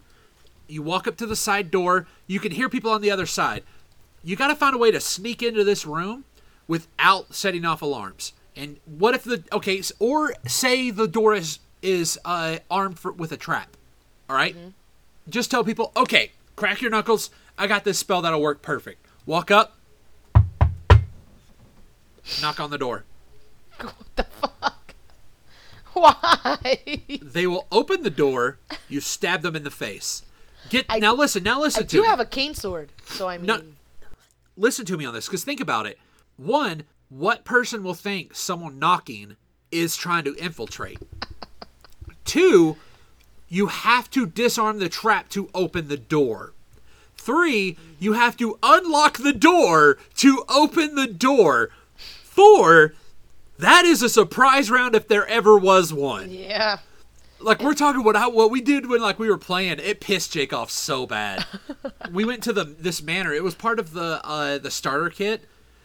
You walk up to the side door. You can hear people on the other side. You got to find a way to sneak into this room without setting off alarms. And what if the okay, or say the door is is uh, armed for, with a trap. All right? Mm-hmm. Just tell people, okay, crack your knuckles. I got this spell that'll work perfect. Walk up, knock on the door. What the fuck? Why? They will open the door. You stab them in the face. Get I- now. Listen. Now listen I to do me. have a cane sword, so I mean, No- listen to me on this because think about it. One, what person will think someone knocking is trying to infiltrate? Two, you have to disarm the trap to open the door. Three, you have to unlock the door to open the door. Four, that is a surprise round if there ever was one. yeah. Like we're talking what I, what we did when like we were playing, it pissed Jake off so bad. we went to the this manor. It was part of the uh, the starter kit.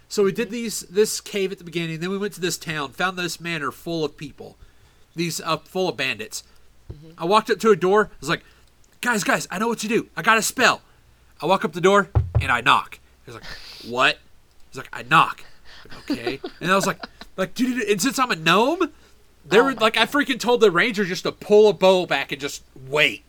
So we did these this cave at the beginning. Then we went to this town, found this manor full of people, these uh, full of bandits. I walked up to a door. I was like, guys, guys, I know what to do. I got a spell. I walk up the door and I knock. He's like, what? He's like, I knock. Like, okay. And I was like, like, dude, and since I'm a gnome, they oh were like, I freaking told the ranger just to pull a bow back and just wait.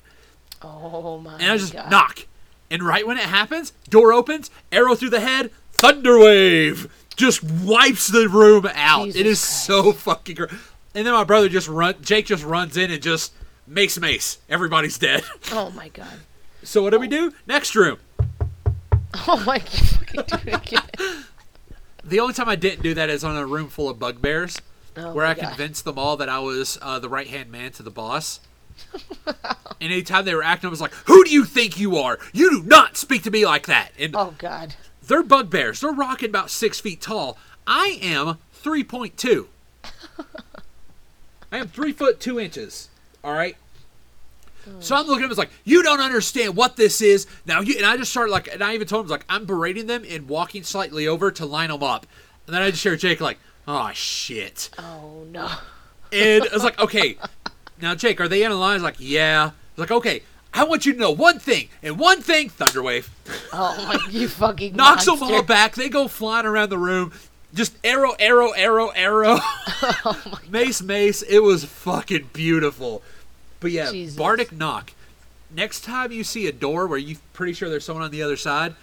Oh my god. And I just God. knock. And right when it happens, door opens, arrow through the head, thunder wave just wipes the room out. it Jesus is Christ. so fucking great. And then my brother just run. Jake just runs in and just makes mace. Everybody's dead. Oh my god. so what do we do? Next room. Oh my fucking do it again. The only time I didn't do that is on a room full of bugbears, Oh where I God. convinced them all that I was uh, the right hand man to the boss. and anytime they were acting, I was like, "Who do you think you are? You do not speak to me like that." And Oh god. they're bugbears. They're rocking about six feet tall. I am three point two. I am three foot two inches. All right. Mm. So I'm looking at him as like, you don't understand what this is. Now you and I just started like, and I even told him like, I'm berating them and walking slightly over to line them up, and then I just hear Jake like, oh shit, Oh no. and I was like, okay, now Jake, are they in a line? Like, yeah. I was like, okay, I want you to know one thing and one thing, Thunderwave Oh my you fucking knocks them monster. all back. They go flying around the room. Just arrow, arrow, arrow, arrow. Oh mace, mace. It was fucking beautiful. But yeah, Jesus. Bardic knock. Next time you see a door where you're pretty sure there's someone on the other side,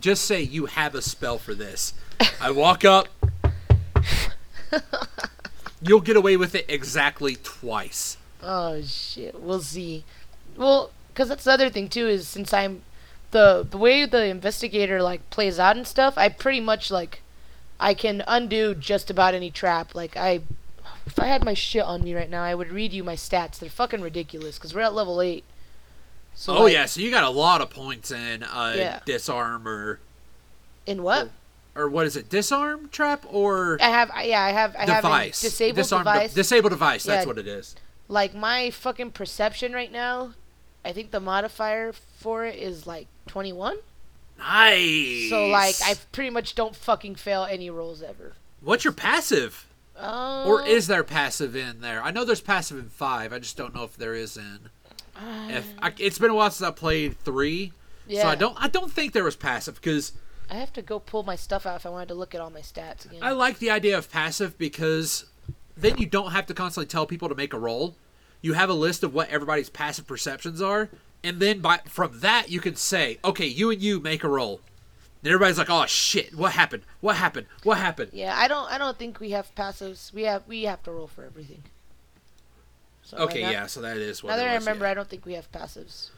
just say you have a spell for this. I walk up. You'll get away with it exactly twice. Oh shit. We'll see. Well, because that's the other thing too is since I'm the the way the investigator like plays out and stuff, I pretty much like I can undo just about any trap. Like I, if I had my shit on me right now, I would read you my stats. They're fucking ridiculous because we're at level eight. So oh like, yeah, so you got a lot of points in uh, Yeah. disarm or In what? or what is it? Disarm trap or I have. Yeah, I have. I have a device? disabled Disarm de- device. disable device. That's Yeah. what it is. like my fucking perception right now, I think the modifier for it is like 21. Nice. So like I pretty much don't fucking fail any rolls ever. What's your passive? Um, Or is there passive in there? I know there's passive in five. I just don't know if there is in. If I, it's been a while since I played three, yeah, so I don't. I don't think there was passive because I have to go pull my stuff out if I wanted to look at all my stats again. I like the idea of passive because then you don't have to constantly tell people to make a roll. You have a list of what everybody's passive perceptions are, and then by from that you can say, okay, you and you make a roll. And everybody's like, oh shit, what happened? What happened? What happened? yeah, I don't. I don't think we have passives. We have. We have to roll for everything. So Okay, now- yeah, so that is what. Now that I remember, yeah. I don't think we have passives.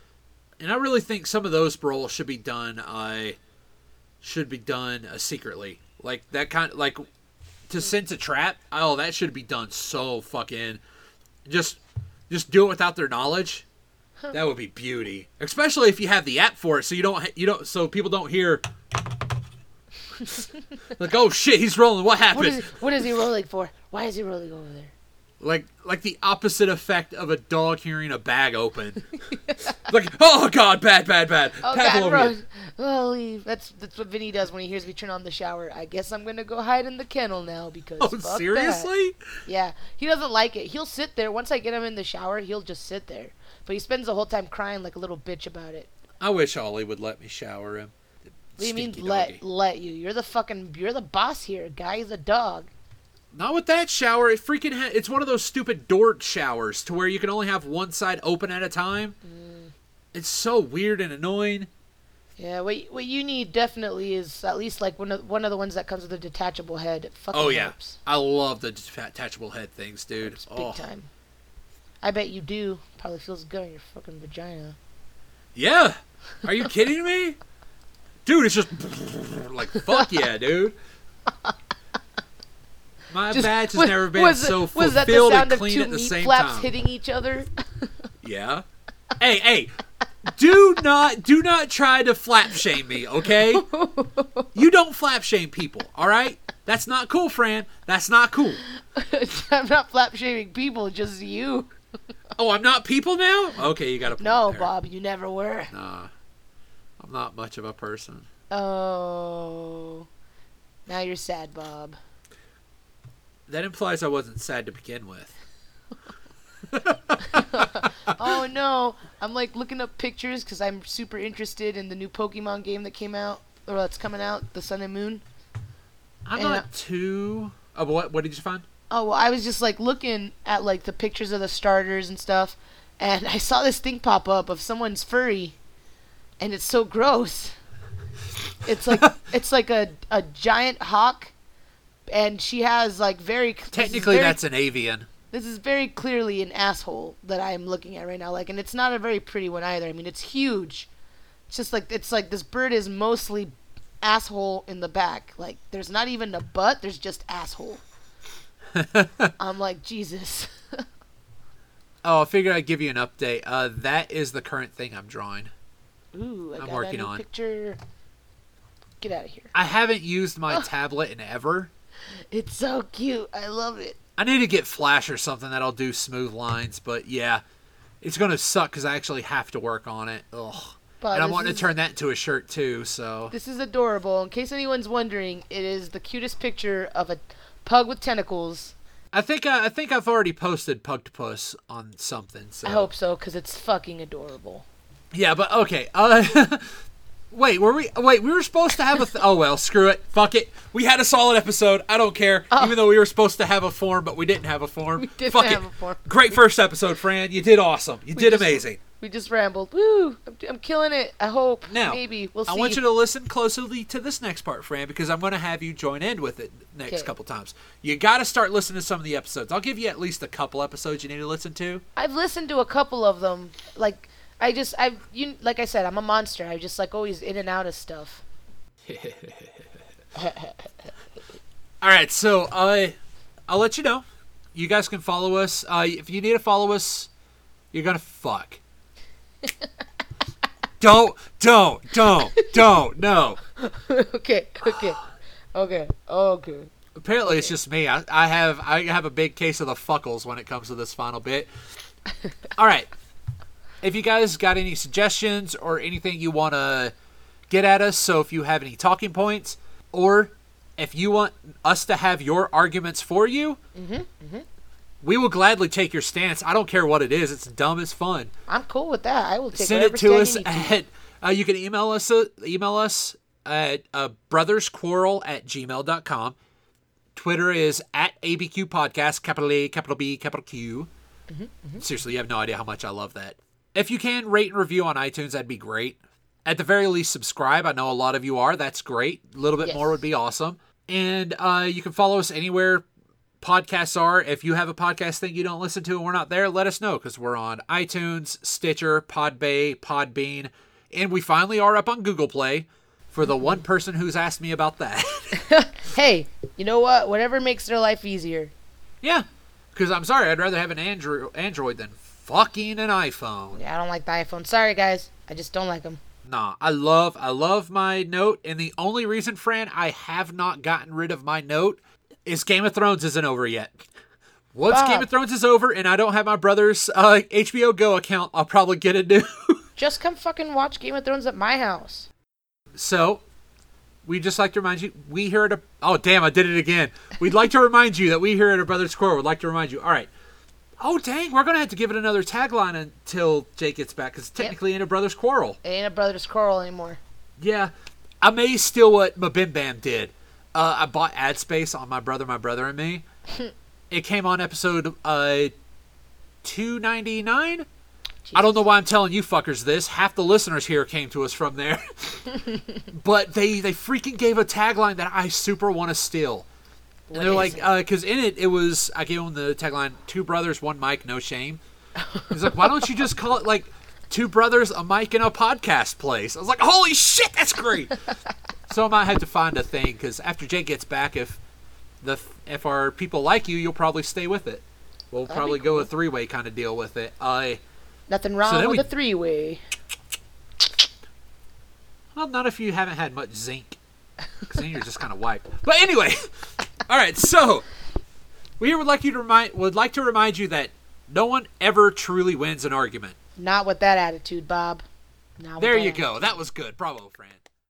And I really think some of those rolls should be done. Uh, should be done uh, secretly. Like that kind of, like to sense a trap. Oh, that should be done so fucking just just do it without their knowledge. That would be beauty, especially if you have the app for it, so you don't you don't so people don't hear like oh shit he's rolling. What happened? What is, what is he rolling for? Why is he rolling over there? like like the opposite effect of a dog hearing a bag open. like oh god, bad, bad, bad. Oh Tackle God, over bro. Oh, leave. That's that's what Vinny does when he hears me turn on the shower. I guess I'm gonna go hide in the kennel now because. Oh fuck that. seriously? Yeah, he doesn't like it. He'll sit there. Once I get him in the shower, he'll just sit there. But he spends the whole time crying like a little bitch about it. I wish Ollie would let me shower him. What do you mean Stinky let let you? You're the fucking you're the boss here, guy. He's a dog. Not with that shower. It freaking ha- it's one of those stupid door showers to where you can only have one side open at a time. Mm. It's so weird and annoying. Yeah, what what you need definitely is at least like one of one of the ones that comes with a detachable head. It fucking Oh yeah, helps. I love the detachable head things, dude. It's big Oh. time. I bet you do. Probably feels good on your fucking vagina. Yeah. Are you kidding me? Dude, it's just like fuck yeah, dude. My Just- badge has was- never been was so was that the sound and of two at the meat same flaps time. hitting each other? Yeah. Hey, hey. Do not do not try to flap shame me, okay? You don't flap shame people, all right? That's not cool, Fran. That's not cool. I'm not flap shaming people, just you. Oh, I'm not people now? Okay, you got to No. Bob, you never were. Nah. I'm not much of a person. Oh. Now you're sad, Bob. That implies I wasn't sad to begin with. oh no, I'm like looking up pictures because I'm super interested in the new Pokemon game that came out or that's coming out, the Sun and Moon. I'm And, not too Oh, what what did you find? Oh well, I was just like looking at like the pictures of the starters and stuff, and I saw this thing pop up of someone's furry, and it's so gross. It's like it's like a a giant hawk, and she has like very Technically very- that's an avian. This is very clearly an asshole that I am looking at right now. Like, and it's not a very pretty one either. I mean, it's huge. It's just like it's like this bird is mostly asshole in the back. Like, there's not even a butt. There's just asshole. I'm like Jesus. Oh, I figured I'd give you an update. Uh, that is the current thing I'm drawing. Ooh, I I'm got working a new on. picture. Get out of here. I haven't used my tablet in ever. It's so cute. I love it. I need to get Flash or something that'll do smooth lines, but yeah, it's gonna suck because I actually have to work on it. Ugh. But and I'm wanting is- to turn that into a shirt too. So This is adorable. In case anyone's wondering, it is the cutest picture of a pug with tentacles. I think I, I think I've already posted Pugtopus on something. So I hope so, because it's fucking adorable. Yeah, but okay. Uh, wait, were we? Wait, we were supposed to have a. Th- oh well, screw it. Fuck it. We had a solid episode. I don't care. Oh. Even though we were supposed to have a form, but we didn't have a form. We didn't Fuck have it. a form. Great first episode, Fran. You did awesome. You did just- amazing. We just rambled. Woo! I'm, I'm killing it. I hope. Now, maybe we'll see. I want you to listen closely to this next part, Fran, because I'm going to have you join in with it next Okay. couple times. You got to start listening to some of the episodes. I'll give you at least a couple episodes you need to listen to. I've listened to a couple of them. Like I just I you like I said I'm a monster. I just like always in and out of stuff. All right, so uh, I'll let you know. You guys can follow us. Uh, if you need to follow us, you're gonna fuck. don't, don't, don't, don't. No. okay, okay, okay, okay. Apparently, it's just me. I, I have I have a big case of the fuckles when it comes to this final bit. All right. If you guys got any suggestions or anything you want to get at us, so if you have any talking points, or if you want us to have your arguments for you, mm-hmm, mm-hmm. We will gladly take your stance. I don't care what it is. It's dumb as fun. I'm cool with that. I will take Send it to us you at. Uh, you can email us. Uh, email us at uh, brothersquarrel at gmail.com. Twitter is at ABQ Podcast, capital A, capital B, capital Q. Mm-hmm, Seriously, you have no idea how much I love that. If you can rate and review on iTunes, that'd be great. At the very least, subscribe. I know a lot of you are. That's great. A little bit Yes. more would be awesome. And uh, you can follow us anywhere podcasts are. If you have a podcast thing you don't listen to and we're not there, let us know because we're on iTunes, Stitcher, Podbay, Podbean, and we finally are up on Google Play for the one person who's asked me about that. hey, you know what? Whatever makes their life easier. yeah, because I'm sorry, I'd rather have an Android Android than fucking an iPhone. Yeah, I don't like the iPhone. Sorry, guys. I just don't like them. Nah, I love I love my note, and the only reason, Fran, I have not gotten rid of my note is Game of Thrones isn't over yet. Once Bob. Game of Thrones is over and I don't have my brother's uh, HBO Go account, I'll probably get a new. Just come fucking watch Game of Thrones at my house. so, we just like to remind you, we here at a oh damn, I did it again. We'd like to remind you that we here at a Brothers Core would like to remind you. All right. Oh dang, we're gonna have to give it another tagline until Jake gets back, because technically ain't a brothers quarrel. It ain't a brother's quarrel anymore. Yeah, I may steal what MBMBaM did. Uh, I bought ad space on my brother, my brother, and me. it came on episode uh, two ninety nine. I don't know why I'm telling you fuckers this. Half the listeners here came to us from there, but they they freaking gave a tagline that I super want to steal. And they're like, because in it, it was I gave them the tagline: two brothers, one mic, no shame. He's like, why don't you just call it like two brothers, a mic, and a podcast place? I was like, holy shit, that's great. So I might have to find a thing because after Jake gets back, if the if our people like you, you'll probably stay with it. We'll That'd probably go a three way kind of deal with it. Uh, Nothing wrong then with we- a three way. well, not if you haven't had much zinc, because then you're just kind of wiped. But anyway, all right. So we would like you to remind would like to remind you that no one ever truly wins an argument. Not with that attitude, Bob. Not There you attitude. go. That was good. Bravo, Fran.